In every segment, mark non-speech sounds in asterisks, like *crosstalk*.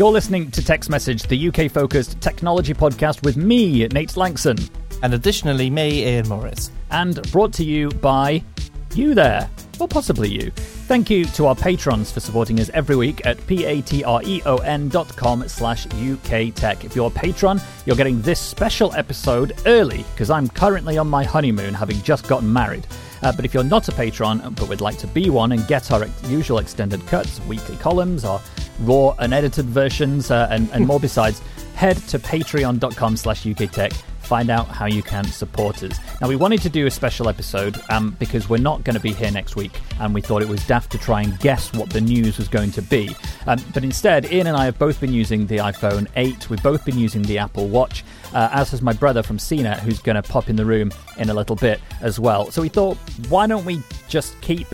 You're listening to Tech's Message, the UK focused technology podcast with me, Nate Lanxon. And additionally, me, Ian Morris. And brought to you by you there, or possibly you. Thank you to our patrons for supporting us every week at patreon dot com slash UK Tech. If you're a patron, you're getting this special episode early because I'm currently on my honeymoon having just gotten married. Uh, but if you're not a patron but would like to be one and get our ex- usual extended cuts, weekly columns, or raw unedited versions, uh, and, and more *laughs* besides, head to patreon.com slash uktech find out how you can support us. Now, we wanted to do a special episode um, because we're not going to be here next week, and we thought it was daft to try and guess what the news was going to be. Um, but instead, Ian and I have both been using the iPhone 8, we've both been using the Apple Watch, uh, as has my brother from CNET, who's going to pop in the room in a little bit as well. So we thought, why don't we just keep,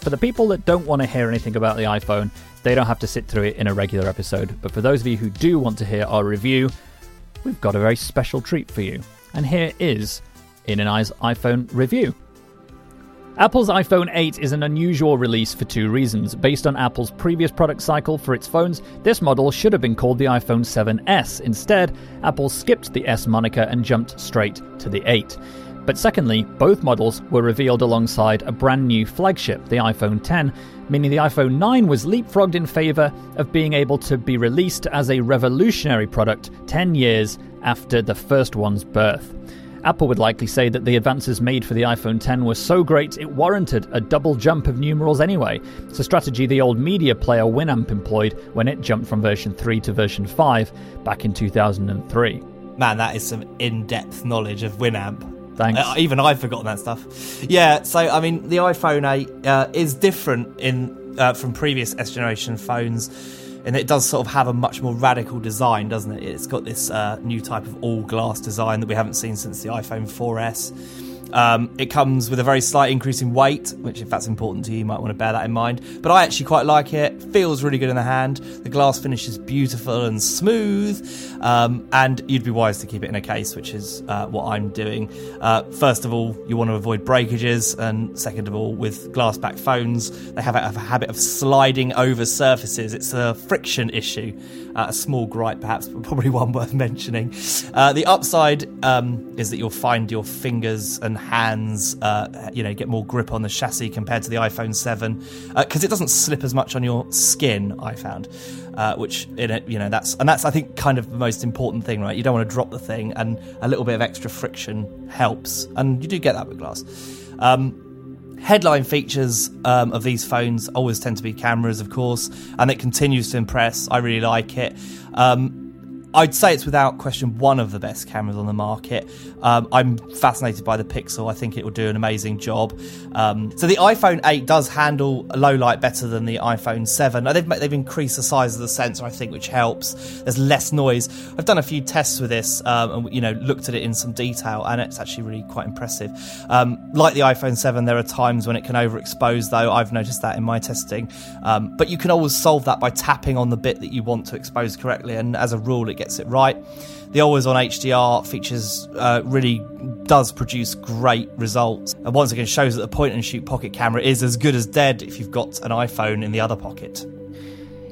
for the people that don't want to hear anything about the iPhone, they don't have to sit through it in a regular episode. But for those of you who do want to hear our review, we've got a very special treat for you. And here is In Eye's iPhone review. Apple's iPhone 8 is an unusual release for two reasons. Based on Apple's previous product cycle for its phones, this model should have been called the iPhone 7S. Instead, Apple skipped the S moniker and jumped straight to the 8. But secondly, both models were revealed alongside a brand new flagship, the iPhone 10, meaning the iPhone 9 was leapfrogged in favour of being able to be released as a revolutionary product 10 years after the first one's birth. Apple would likely say that the advances made for the iPhone 10 were so great it warranted a double jump of numerals anyway. It's a strategy the old media player Winamp employed when it jumped from version 3 to version 5 back in 2003. Man, that is some in depth knowledge of Winamp. Thanks. Uh, even I've forgotten that stuff. Yeah, so I mean, the iPhone 8 uh, is different in uh, from previous S generation phones, and it does sort of have a much more radical design, doesn't it? It's got this uh, new type of all glass design that we haven't seen since the iPhone 4S. Um, it comes with a very slight increase in weight, which, if that's important to you, you might want to bear that in mind. But I actually quite like it. Feels really good in the hand. The glass finish is beautiful and smooth. Um, and you'd be wise to keep it in a case, which is uh, what I'm doing. Uh, first of all, you want to avoid breakages, and second of all, with glass back phones, they have a, have a habit of sliding over surfaces. It's a friction issue. Uh, a small gripe, perhaps, but probably *laughs* one worth mentioning. Uh, the upside um, is that you'll find your fingers and hands, uh, you know, get more grip on the chassis compared to the iPhone 7 because uh, it doesn't slip as much on your skin. I found, uh, which in it, you know, that's and that's I think kind of the most important thing, right? You don't want to drop the thing, and a little bit of extra friction helps, and you do get that with glass. Um, Headline features um, of these phones always tend to be cameras, of course, and it continues to impress. I really like it. Um, I'd say it's without question one of the best cameras on the market. Um, I'm fascinated by the Pixel. I think it will do an amazing job. Um, so the iPhone 8 does handle low light better than the iPhone 7. They've, they've increased the size of the sensor, I think, which helps. There's less noise. I've done a few tests with this, um, and you know, looked at it in some detail, and it's actually really quite impressive. Um, like the iPhone 7, there are times when it can overexpose, though. I've noticed that in my testing. Um, but you can always solve that by tapping on the bit that you want to expose correctly, and as a rule, it gets it right. The always on HDR features uh, really does produce great results. And once again, shows that the point and shoot pocket camera is as good as dead if you've got an iPhone in the other pocket.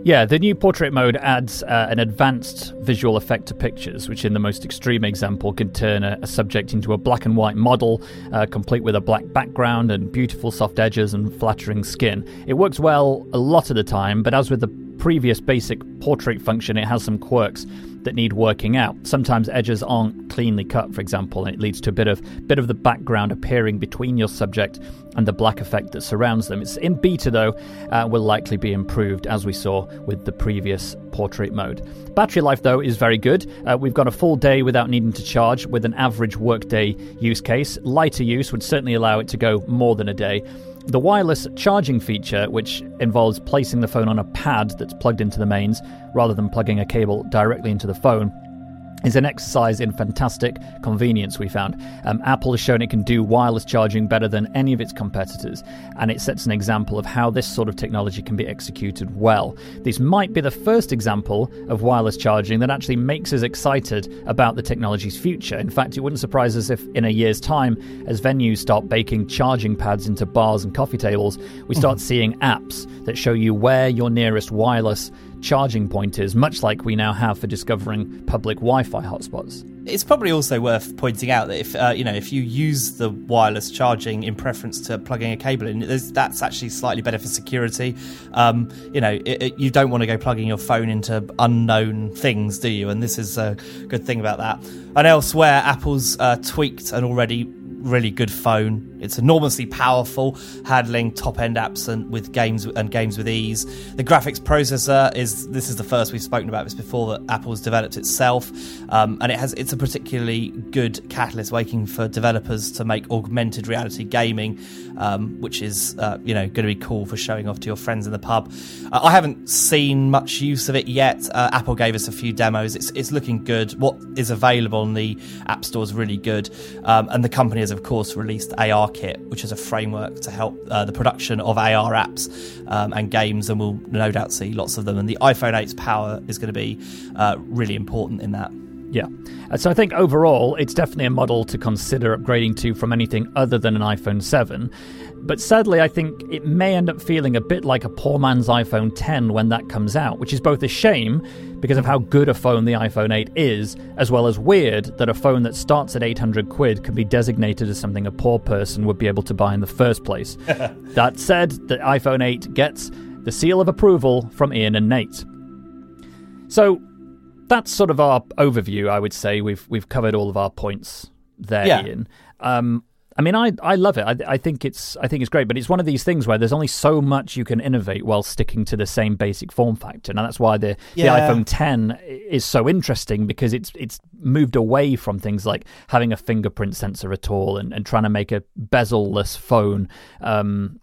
Yeah, the new portrait mode adds uh, an advanced visual effect to pictures, which, in the most extreme example, can turn a, a subject into a black and white model, uh, complete with a black background and beautiful soft edges and flattering skin. It works well a lot of the time, but as with the previous basic portrait function, it has some quirks that need working out. Sometimes edges aren't cleanly cut, for example, and it leads to a bit of bit of the background appearing between your subject and the black effect that surrounds them. It's in beta though, uh, will likely be improved as we saw with the previous portrait mode. Battery life though is very good. Uh, we've got a full day without needing to charge with an average workday use case. Lighter use would certainly allow it to go more than a day. The wireless charging feature, which involves placing the phone on a pad that's plugged into the mains rather than plugging a cable directly into the phone, is an exercise in fantastic convenience, we found. Um, Apple has shown it can do wireless charging better than any of its competitors, and it sets an example of how this sort of technology can be executed well. This might be the first example of wireless charging that actually makes us excited about the technology's future. In fact, it wouldn't surprise us if in a year's time, as venues start baking charging pads into bars and coffee tables, we start seeing apps that show you where your nearest wireless charging point is, much like we now have for discovering public Wi-Fi hotspots. It's probably also worth pointing out that if uh, you know if you use the wireless charging in preference to plugging a cable in, that's actually slightly better for security. Um, you know, it, it, you don't want to go plugging your phone into unknown things, do you? And this is a good thing about that. And elsewhere, Apple's uh, tweaked an already really good phone. It's enormously powerful, handling top-end apps and with games and games with ease. The graphics processor is this is the first we've spoken about this before that Apple's developed itself, um, and it has it's a particularly good catalyst waiting for developers to make augmented reality gaming, um, which is uh, you know going to be cool for showing off to your friends in the pub. Uh, I haven't seen much use of it yet. Uh, Apple gave us a few demos. It's it's looking good. What is available in the App Store is really good, um, and the company has of course released ARKit, which is a framework to help uh, the production of AR apps um, and games, and we'll no doubt see lots of them. And the iPhone 8's power is going to be uh, really important in that. Yeah. So I think overall, it's definitely a model to consider upgrading to from anything other than an iPhone 7. But sadly, I think it may end up feeling a bit like a poor man's iPhone 10 when that comes out, which is both a shame because of how good a phone the iPhone 8 is, as well as weird that a phone that starts at 800 quid can be designated as something a poor person would be able to buy in the first place. *laughs* that said, the iPhone 8 gets the seal of approval from Ian and Nate. So, that's sort of our overview. I would say we've we've covered all of our points there, yeah. Ian. Um, I mean, I I love it. I, I think it's I think it's great, but it's one of these things where there's only so much you can innovate while sticking to the same basic form factor, and that's why the, yeah. the iPhone 10 is so interesting because it's it's moved away from things like having a fingerprint sensor at all, and, and trying to make a bezel-less phone um,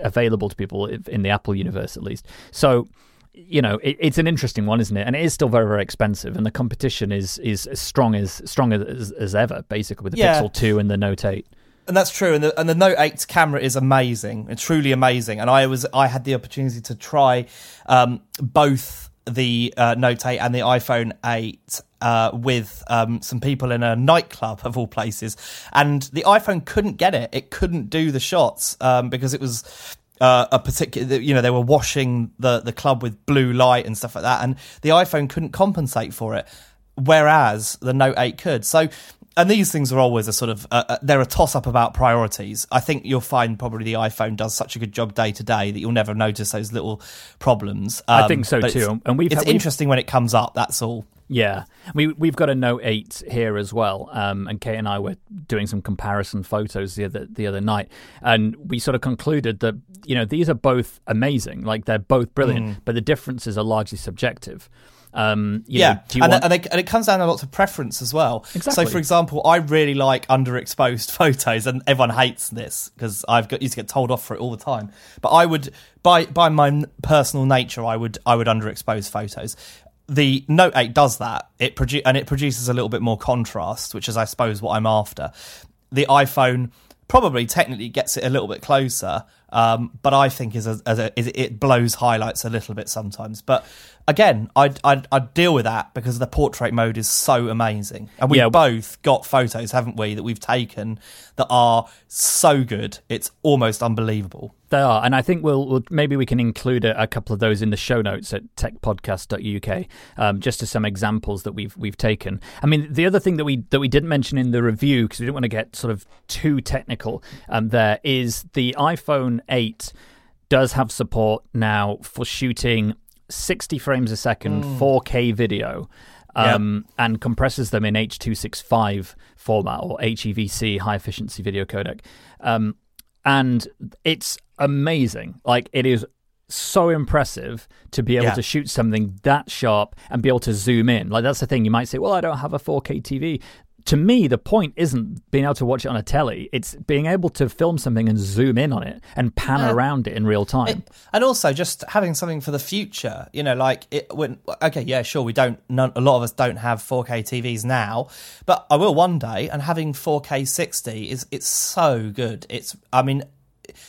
available to people in the Apple universe at least. So you know, it, it's an interesting one, isn't it? And it is still very, very expensive, and the competition is is as strong as strong as, as ever, basically with the yeah. Pixel Two and the Note Eight. And that's true, and the and the Note 8's camera is amazing, truly amazing. And I was I had the opportunity to try um, both the uh, Note 8 and the iPhone 8 uh, with um, some people in a nightclub of all places, and the iPhone couldn't get it. It couldn't do the shots um, because it was uh, a particular, you know, they were washing the the club with blue light and stuff like that, and the iPhone couldn't compensate for it, whereas the Note 8 could. So. And these things are always a sort of uh, uh they're a toss up about priorities. I think you'll find probably the iPhone does such a good job day to day that you'll never notice those little problems. Um, I think so too. And we've it's had, interesting we've, when it comes up. That's all. Yeah, we we've got a Note Eight here as well, um, and Kate and I were doing some comparison photos the other the other night, and we sort of concluded that you know these are both amazing, like they're both brilliant, mm. but the differences are largely subjective. Um, yeah, know, and, want... and, they, and, it comes down to lots of preference as well. Exactly. So, for example, I really like underexposed *laughs* photos, and everyone hates this because I've got used to get told off for it all the time. But I would, by by my personal nature, I would I would underexpose photos the Note 8 does that. It produ- and it produces a little bit more contrast, which is, I suppose, what I'm after. The iPhone probably technically gets it a little bit closer, um, but I think is, a, a, is it blows highlights a little bit sometimes. But again, I'd, I'd, I'd, deal with that because the portrait mode is so amazing. And we've yeah. both got photos, haven't we, that we've taken that are so good. It's almost unbelievable. They are. And I think we'll, we'll maybe we can include a, a, couple of those in the show notes at techpodcast.uk, um, just as some examples that we've we've taken. I mean, the other thing that we that we didn't mention in the review, because we didn't want to get sort of too technical um, there, is the iPhone 8 does have support now for shooting 60 frames a second, mm. 4K video, um, yep. and compresses them in H.265 format or HEVC, high efficiency video codec. Um, and it's amazing. Like, it is so impressive to be able yeah. to shoot something that sharp and be able to zoom in. Like, that's the thing. You might say, well, I don't have a 4K TV to me, the point isn't being able to watch it on a telly. It's being able to film something and zoom in on it and pan Yeah. around it in real time. It- and also just having something for the future you know like it when okay yeah sure we don't none, a lot of us don't have 4k tvs now but i will one day and having 4k 60 is it's so good it's i mean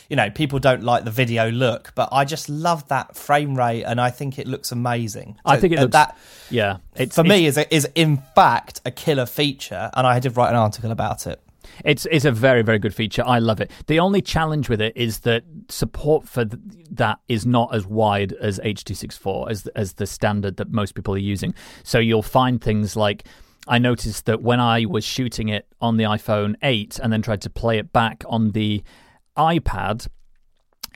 you know people don't like the video look but i just love that frame rate and i think it looks amazing I think it looks that yeah. It's for it's- me is a, is in fact a killer feature and i did write an article about it It's it's a very very good feature. I love it. The only challenge with it is that support for th- that is not as wide as H.264 as as the standard that most people are using. So you'll find things like I noticed that when I was shooting it on the iPhone 8 and then tried to play it back on the iPad,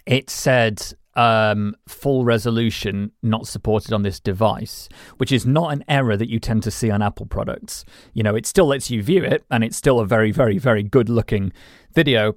it said um, full resolution not supported on this device, which is not an error that you tend to see on Apple products. You know, it still lets you view it, and it's still a very, very, very good looking video.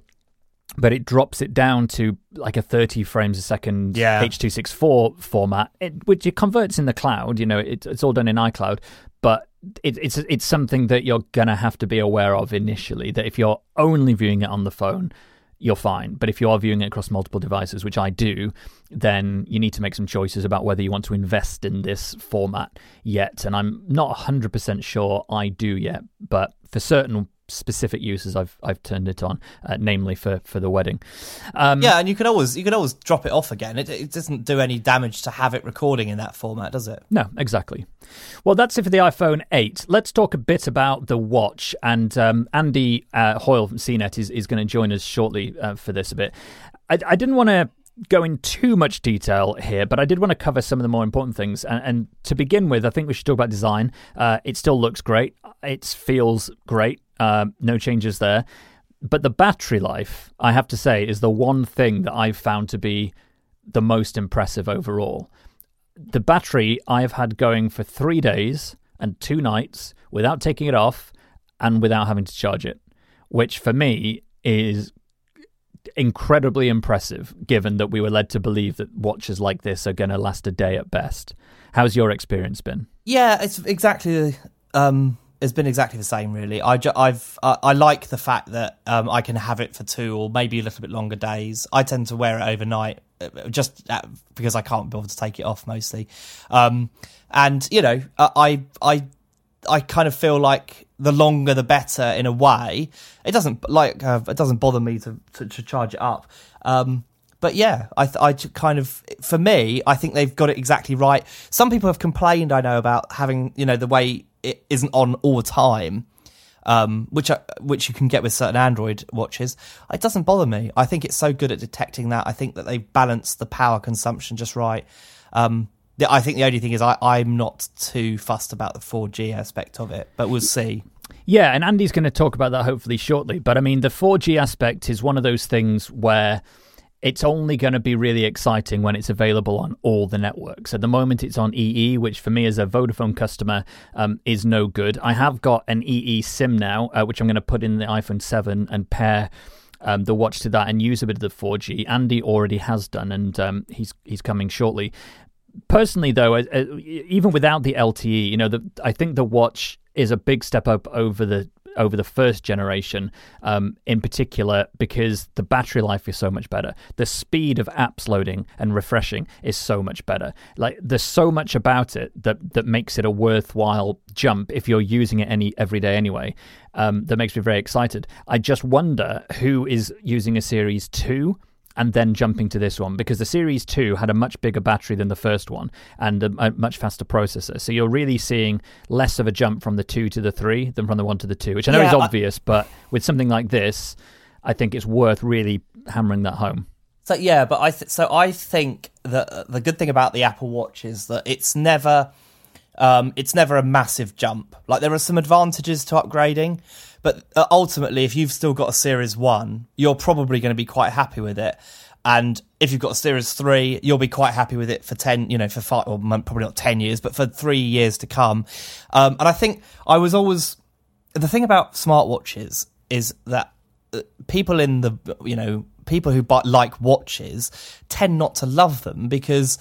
But it drops it down to like a 30 frames a second Yeah. H.264 format, it, which it converts in the cloud. You know, it, it's all done in iCloud, but it, it's it's something that you're gonna have to be aware of initially. That if you're only viewing it on the phone, you're fine. But if you are viewing it across multiple devices, which I do, then you need to make some choices about whether you want to invest in this format yet. And I'm not 100% sure I do yet, but for certain specific uses, I've I've turned it on, uh, namely for for the wedding. Um, yeah and you can always you can always drop it off again it, it doesn't do any damage to have it recording in that format does it No, exactly. Well, that's it for the iPhone 8. Let's talk a bit about the watch. And um, Andy uh, Hoyle from CNET is, is going to join us shortly uh, for this a bit. I, I didn't want to go in too much detail here, but I did want to cover some of the more important things. And, and to begin with, I think we should talk about design. Uh, it still looks great, it feels great. Uh, no changes there. But the battery life, I have to say, is the one thing that I've found to be the most impressive overall the battery I've had going for three days and two nights without taking it off and without having to charge it, which for me is incredibly impressive given that we were led to believe that watches like this are going to last a day at best. How's your experience been? Yeah, it's exactly. Um, it's been exactly the same, really. I ju- I've I I like the fact that um, I can have it for two or maybe a little bit longer days. I tend to wear it overnight, uh, just uh, because I can't bother to take it off mostly. Um, and you know, I I I kind of feel like the longer the better in a way. It doesn't like uh, it doesn't bother me to to, to charge it up. Um, but yeah, I I kind of for me, I think they've got it exactly right. Some people have complained, I know, about having you know the way it isn't on all the time. Um, which I, which you can get with certain Android watches, it doesn't bother me. I think it's so good at detecting that. I think that they've balanced the power consumption just right. Um, the- I think the only thing is I, I'm not too fussed about the 4G aspect of it, but we'll see. Yeah, and Andy's going to talk about that hopefully shortly. But I mean, the 4G aspect is one of those things where it's only going to be really exciting when it's available on all the networks. At the moment, it's on EE, which for me as a Vodafone customer um, is no good. I have got an EE SIM now, uh, which I'm going to put in the iPhone 7 and pair. Um, the watch to that and use a bit of the 4G. Andy already has done, and um, he's he's coming shortly. Personally, though, even without the LTE, you know, the, I think the watch is a big step up over the over the first generation, um, in particular, because the battery life is so much better. The speed of apps loading and refreshing is so much better. Like there's so much about it that that makes it a worthwhile jump if you're using it any every day anyway. Um, that makes me very excited. I just wonder who is using a Series Two and then jumping to this one because the Series 2 had a much bigger battery than the first one and a, a, much faster processor. So you're really seeing less of a jump from the 2 to the 3 than from the 1 to the 2, which I know Yeah, is I- obvious, but with something like this, I think it's worth really hammering that home. So yeah, but I th- so I think that the good thing about the Apple Watch is that it's never um, it's never a massive jump. Like there are some advantages to upgrading, but uh, ultimately, if you've still got a Series One, you're probably going to be quite happy with it. And if you've got a Series Three, you'll be quite happy with it for ten, you know, for five or probably not ten years, but for three years to come. Um, and I think I was always the thing about smartwatches is that uh, people in the you know people who buy, like watches tend not to love them because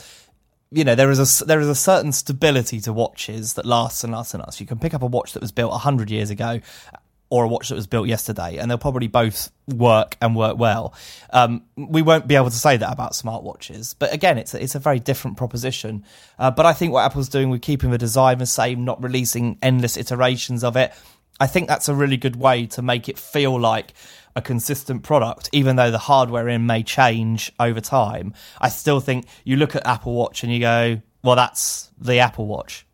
you know there is a there is a certain stability to watches that lasts and lasts and lasts. You can pick up a watch that was built hundred years ago, or a watch that was built yesterday, and they'll probably both work and work well. Um, we won't be able to say that about smartwatches, but again, it's a, it's a very different proposition. Uh, but I think what Apple's doing with keeping the design the same, not releasing endless iterations of it, I think that's a really good way to make it feel like a consistent product, even though the hardware in may change over time. I still think you look at Apple Watch and you go, well, that's the Apple Watch,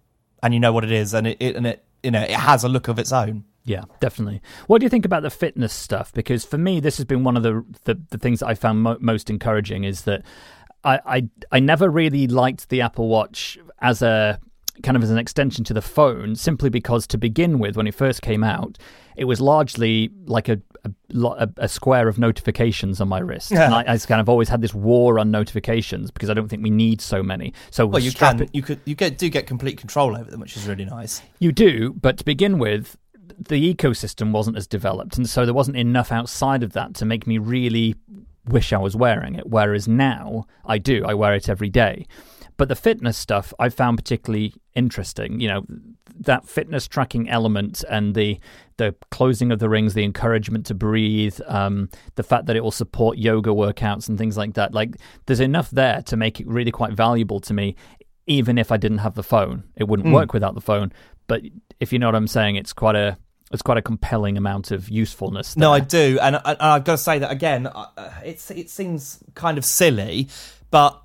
and you know what it is, and it, it and it you know it has a look of its own. Yeah, definitely. What do you think about the fitness stuff? Because for me, this has been one of the the, the things that I found mo- most encouraging is that I, I I never really liked the Apple Watch as a kind of as an extension to the phone, simply because to begin with, when it first came out, it was largely like a a, a square of notifications on my wrist, yeah. and I, I kind of always had this war on notifications because I don't think we need so many. So well, you can it, you could you get, do get complete control over them, which is really nice. You do, but to begin with, the ecosystem wasn't as developed, and so there wasn't enough outside of that to make me really wish I was wearing it. Whereas now I do, I wear it every day. But the fitness stuff I found particularly interesting. You know, that fitness tracking element and the the closing of the rings, the encouragement to breathe, um, the fact that it will support yoga workouts and things like that. Like, there's enough there to make it really quite valuable to me. Even if I didn't have the phone, it wouldn't mm. work without the phone. But if you know what I'm saying, it's quite a it's quite a compelling amount of usefulness. There. No, I do, and, and I've got to say that again. Uh, it's it seems kind of silly, but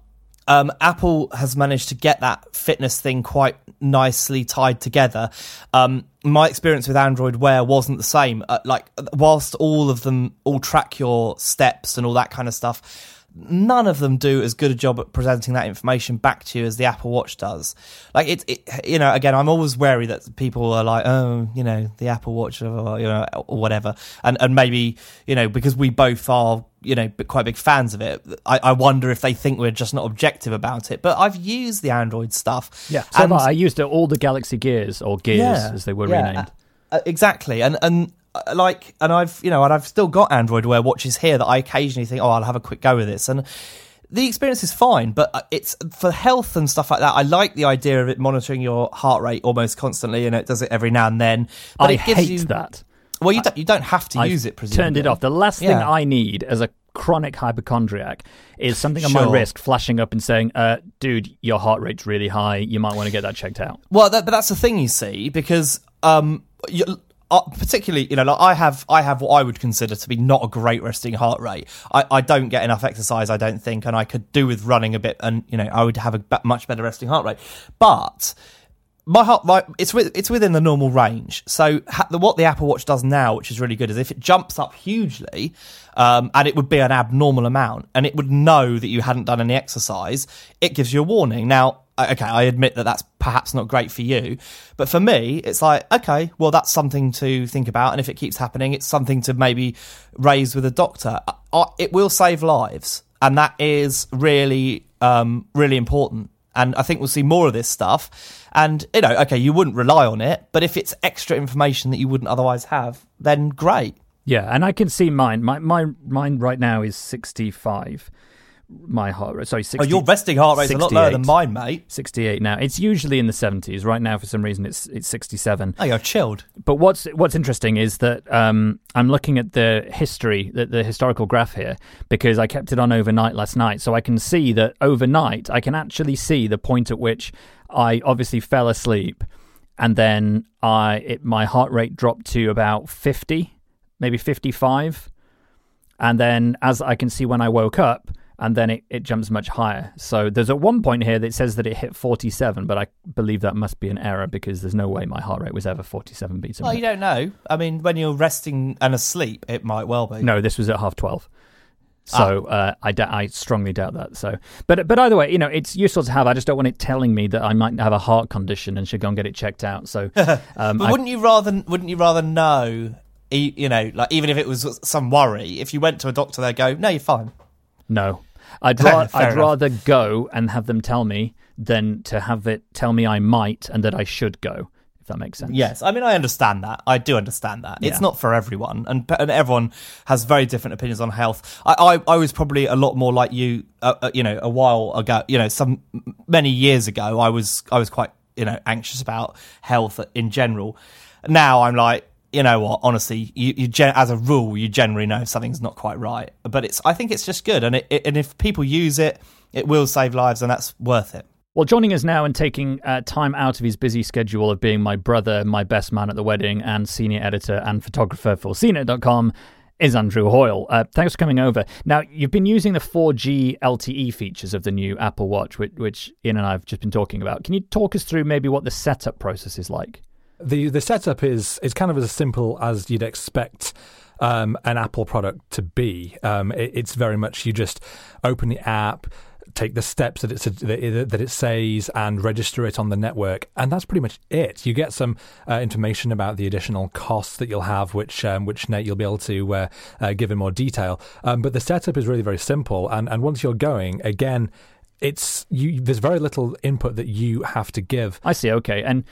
um, Apple has managed to get that fitness thing quite nicely tied together. Um, my experience with Android Wear wasn't the same. Uh, like, whilst all of them all track your steps and all that kind of stuff, none of them do as good a job at presenting that information back to you as the Apple Watch does. Like it, it you know, again, I'm always wary that people are like, oh, you know, the Apple Watch, or, you know, or whatever, and and maybe you know because we both are you know quite big fans of it. I, I wonder if they think we're just not objective about it. But I've used the Android stuff. Yeah, so and, I used all the Galaxy Gears or Gears yeah, as they were yeah, renamed. Uh, exactly, and and like, and I've, you know, and I've still got Android Wear watches here that I occasionally think, oh, I'll have a quick go with this. And the experience is fine, but uh, it's for health and stuff like that. I like the idea of it monitoring your heart rate almost constantly, and it does it every now and then. But I it gives hate you, that. Well, you don't, you don't have to I've use it. Presumably. Turned it off. The last yeah. thing I need as a chronic hypochondriac is something on sure. my wrist flashing up and saying, uh, "Dude, your heart rate's really high. You might want to get that checked out." Well, that, but that's the thing you see because um, you, uh, particularly, you know, like I have, I have what I would consider to be not a great resting heart rate. I, I don't get enough exercise, I don't think, and I could do with running a bit, and you know, I would have a much better resting heart rate. But my heart, my, it's with, it's within the normal range. So ha, the, what the Apple Watch does now, which is really good, is if it jumps up hugely, um, and it would be an abnormal amount, and it would know that you hadn't done any exercise, it gives you a warning. Now okay, I admit that that's perhaps not great for you, but for me, it's like, okay, well, that's something to think about. And if it keeps happening, it's something to maybe raise with a doctor. It will save lives. And that is really, um, really important. And I think we'll see more of this stuff. And, you know, okay, you wouldn't rely on it, but if it's extra information that you wouldn't otherwise have, then great. Yeah, and I can see mine. My, my mine right now is 65 my heart rate. Sorry, 60, oh, your resting heart rate rate's a lot lower than mine, mate. 68 now. It's usually in the 70s. Right now, for some reason, it's it's 67. Oh, you're chilled. But what's what's interesting is that um, I'm looking at the history, the, the historical graph here, because I kept it on overnight last night, so I can see that overnight I can actually see the point at which I obviously fell asleep, and then I it, my heart rate dropped to about 50, maybe 55, and then as I can see when I woke up and then it, it jumps much higher. So there's at one point here that says that it hit 47, but I believe that must be an error because there's no way my heart rate was ever 47 beats a minute. Well, you don't know. I mean, when you're resting and asleep, it might well be. No, this was at half 12. So ah. uh, I, I strongly doubt that. So, but but either way, you know, it's useful to have. I just don't want it telling me that I might have a heart condition and should go and get it checked out. So, *laughs* um, but wouldn't I, you rather wouldn't you rather know? You know, like even if it was some worry, if you went to a doctor, they'd go, "No, you're fine." No, I'd, *laughs* ra- I'd rather go and have them tell me than to have it tell me I might and that I should go. If that makes sense. Yes, I mean I understand that. I do understand that. It's not for everyone, and and everyone has very different opinions on health. I I, I was probably a lot more like you, uh, uh, you know, a while ago. You know, some many years ago, I was I was quite you know anxious about health in general. Now I'm like. You know what? Honestly, you, you gen- as a rule, you generally know if something's not quite right. But it's, I think it's just good, and it, it, and if people use it, it will save lives, and that's worth it. Well, joining us now and taking uh, time out of his busy schedule of being my brother, my best man at the wedding, and senior editor and photographer for CNET.com is Andrew Hoyle. Uh, thanks for coming over. Now, you've been using the 4G LTE features of the new Apple Watch, which, which Ian and I have just been talking about. Can you talk us through maybe what the setup process is like? The the setup is is kind of as simple as you'd expect um, an Apple product to be. Um, it, it's very much you just open the app, take the steps that it's that it, says, and register it on the network, and that's pretty much it. You get some uh, information about the additional costs that you'll have, which um, which Nate you'll be able to uh, uh, give in more detail. Um, but the setup is really very simple, and and once you're going again. It's you. There's very little input that you have to give. I see, okay. And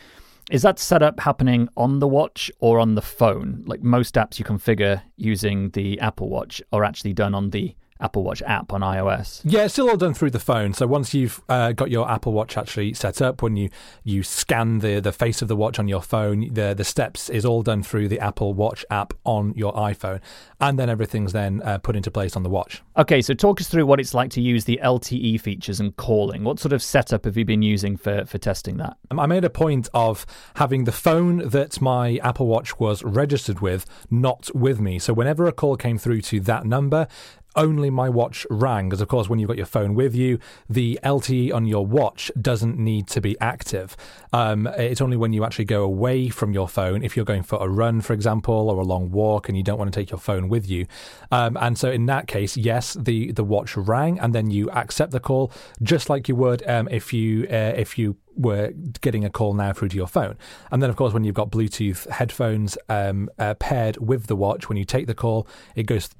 is that setup happening on the watch or on the phone? Like most apps you configure using the Apple Watch are actually done on the Apple Watch app on iOS. Yeah, it's still all done through the phone. So once you've uh, got your Apple Watch actually set up, when you, you scan the, the face of the watch on your phone, the the steps is all done through the Apple Watch app on your iPhone, and then everything's then uh, put into place on the watch. Okay, so talk us through what it's like to use the LTE features and calling. What sort of setup have you been using for, for testing that? Um, I made a point of having the phone that my Apple Watch was registered with not with me. So whenever a call came through to that number, only my watch rang. Because, of course, when you've got your phone with you, the LTE on your watch doesn't need to be active. Um, it's only when you actually go away from your phone, if you're going for a run, for example, or a long walk, and you don't want to take your phone with you. Um, and so, in that case, yes, the, the watch rang, and then you accept the call, just like you would um, if you uh, if you were getting a call now through to your phone. And then, of course, when you've got Bluetooth headphones um, uh, paired with the watch, when you take the call, it goes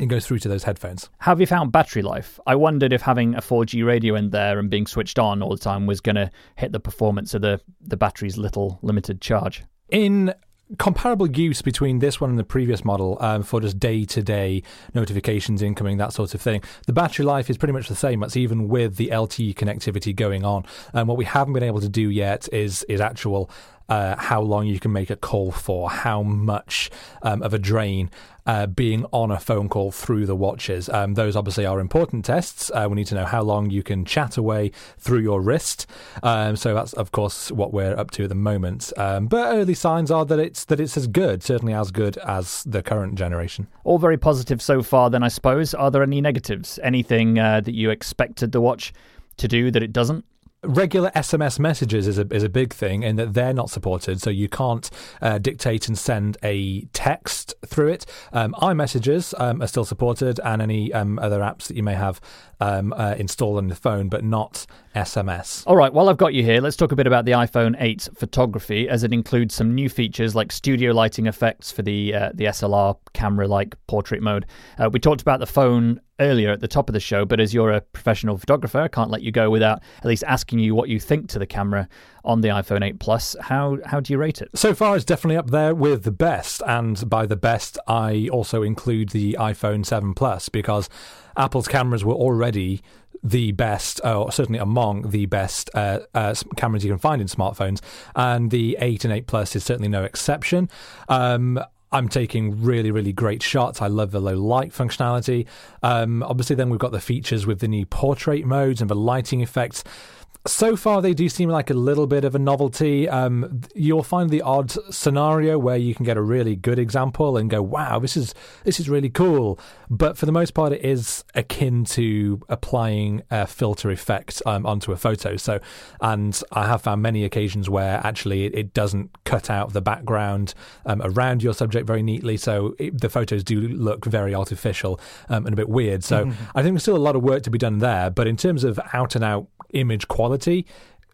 it goes through to those headphones. Have you found battery life? I wondered if having a 4G radio in there and being switched on all the time was going to hit the performance of the, the battery's little limited charge. In comparable use between this one and the previous model um, for just day to day notifications incoming, that sort of thing. The battery life is pretty much the same. That's even with the LTE connectivity going on. And what we haven't been able to do yet is is actual. Uh, how long you can make a call for, how much um, of a drain uh, being on a phone call through the watches. Um, those obviously are important tests. Uh, we need to know how long you can chat away through your wrist. Um, so that's of course what we're up to at the moment. Um, but early signs are that it's that it's as good, certainly as good as the current generation. All very positive so far, then I suppose. Are there any negatives? Anything uh, that you expected the watch to do that it doesn't? Regular SMS messages is a is a big thing in that they're not supported, so you can't uh, dictate and send a text through it. Um, iMessages um, are still supported, and any um, other apps that you may have um, uh, installed on the phone, but not SMS. All right, while I've got you here, let's talk a bit about the iPhone 8 photography, as it includes some new features like studio lighting effects for the uh, the SLR camera-like portrait mode. Uh, we talked about the phone earlier at the top of the show, but as you're a professional photographer, I can't let you go without at least asking you what you think to the camera on the iPhone 8 Plus. How how do you rate it? So far, it's definitely up there with the best, and by the best, I also include the iPhone 7 Plus because Apple's cameras were already the best, or certainly among the best uh, uh, cameras you can find in smartphones, and the 8 and 8 Plus is certainly no exception. Um, I'm taking really, really great shots. I love the low light functionality. Um, obviously, then we've got the features with the new portrait modes and the lighting effects. So far, they do seem like a little bit of a novelty. Um, you'll find the odd scenario where you can get a really good example and go, "Wow, this is this is really cool." But for the most part, it is akin to applying a filter effect um, onto a photo. So, and I have found many occasions where actually it, it doesn't cut out the background um, around your subject very neatly. So it, the photos do look very artificial um, and a bit weird. So Mm-hmm. I think there's still a lot of work to be done there. But in terms of out and out image quality,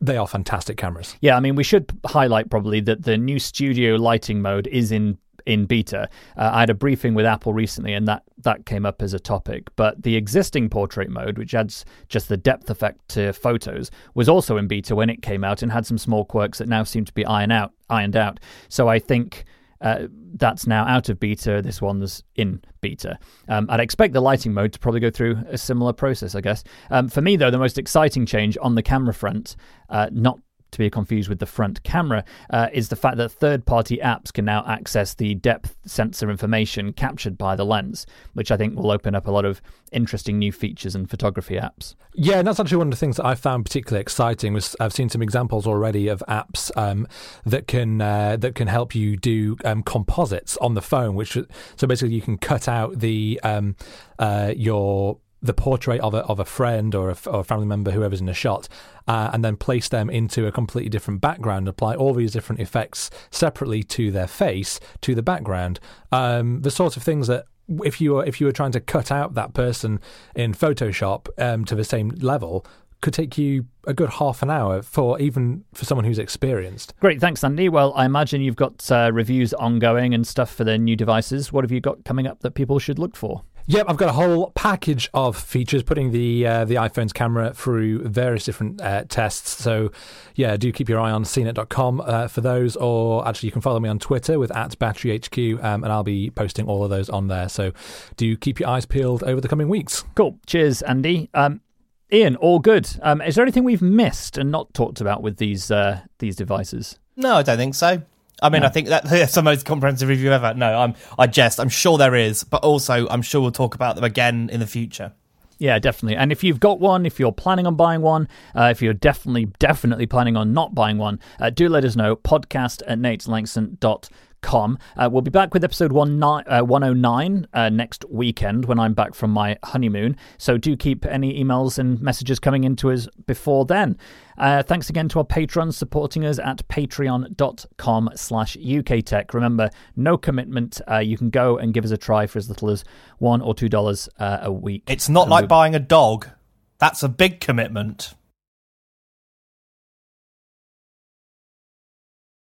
they are fantastic cameras. Yeah, I mean, we should highlight probably that the new studio lighting mode is in in beta. Uh, I had a briefing with Apple recently, and that that came up as a topic. But the existing portrait mode, which adds just the depth effect to photos, was also in beta when it came out, and had some small quirks that now seem to be ironed out. Ironed out. So I think. Uh, that's now out of beta. This one's in beta. Um, I'd expect the lighting mode to probably go through a similar process, I guess. Um, for me, though, the most exciting change on the camera front, uh, not to be confused with the front camera, uh, is the fact that third party apps can now access the depth sensor information captured by the lens, which I think will open up a lot of interesting new features in photography apps. Yeah, and that's actually one of the things that I found particularly exciting. Was I've seen some examples already of apps um, that can uh, that can help you do um, composites on the phone, which so basically you can cut out the um, uh, your the portrait of a of a friend or a, or a family member, whoever's in the shot, uh, and then place them into a completely different background. Apply all these different effects separately to their face, to the background. Um, the sort of things that if you were if you were trying to cut out that person in Photoshop um, to the same level, could take you a good half an hour for even for someone who's experienced. Great, thanks, Andy. Well, I imagine you've got uh, reviews ongoing and stuff for the new devices. What have you got coming up that people should look for? Yep, I've got a whole package of features, putting the uh, the iPhone's camera through various different uh, tests. So, yeah, do keep your eye on cnet.com uh, for those, or actually, you can follow me on Twitter with at BatteryHQ, um, and I'll be posting all of those on there. So, do keep your eyes peeled over the coming weeks. Cool. Cheers, Andy. Um, Ian, all good. Um, is there anything we've missed and not talked about with these uh, these devices? No, I don't think so. I mean, no. I think that, *laughs* that's the most comprehensive review ever. No, I'm I jest. I'm sure there is, but also I'm sure we'll talk about them again in the future. Yeah, definitely. And if you've got one, if you're planning on buying one, uh, if you're definitely, definitely planning on not buying one, uh, do let us know. Podcast at nateslangston.com com. Uh, we'll be back with episode one ni- uh, 109 uh, next weekend when I'm back from my honeymoon. So do keep any emails and messages coming into us before then. Uh, thanks again to our patrons supporting us at patreon.com slash uktech. Remember, no commitment. Uh, you can go and give us a try for as little as one or two dollars uh, a week. It's not like buying a dog. That's a big commitment.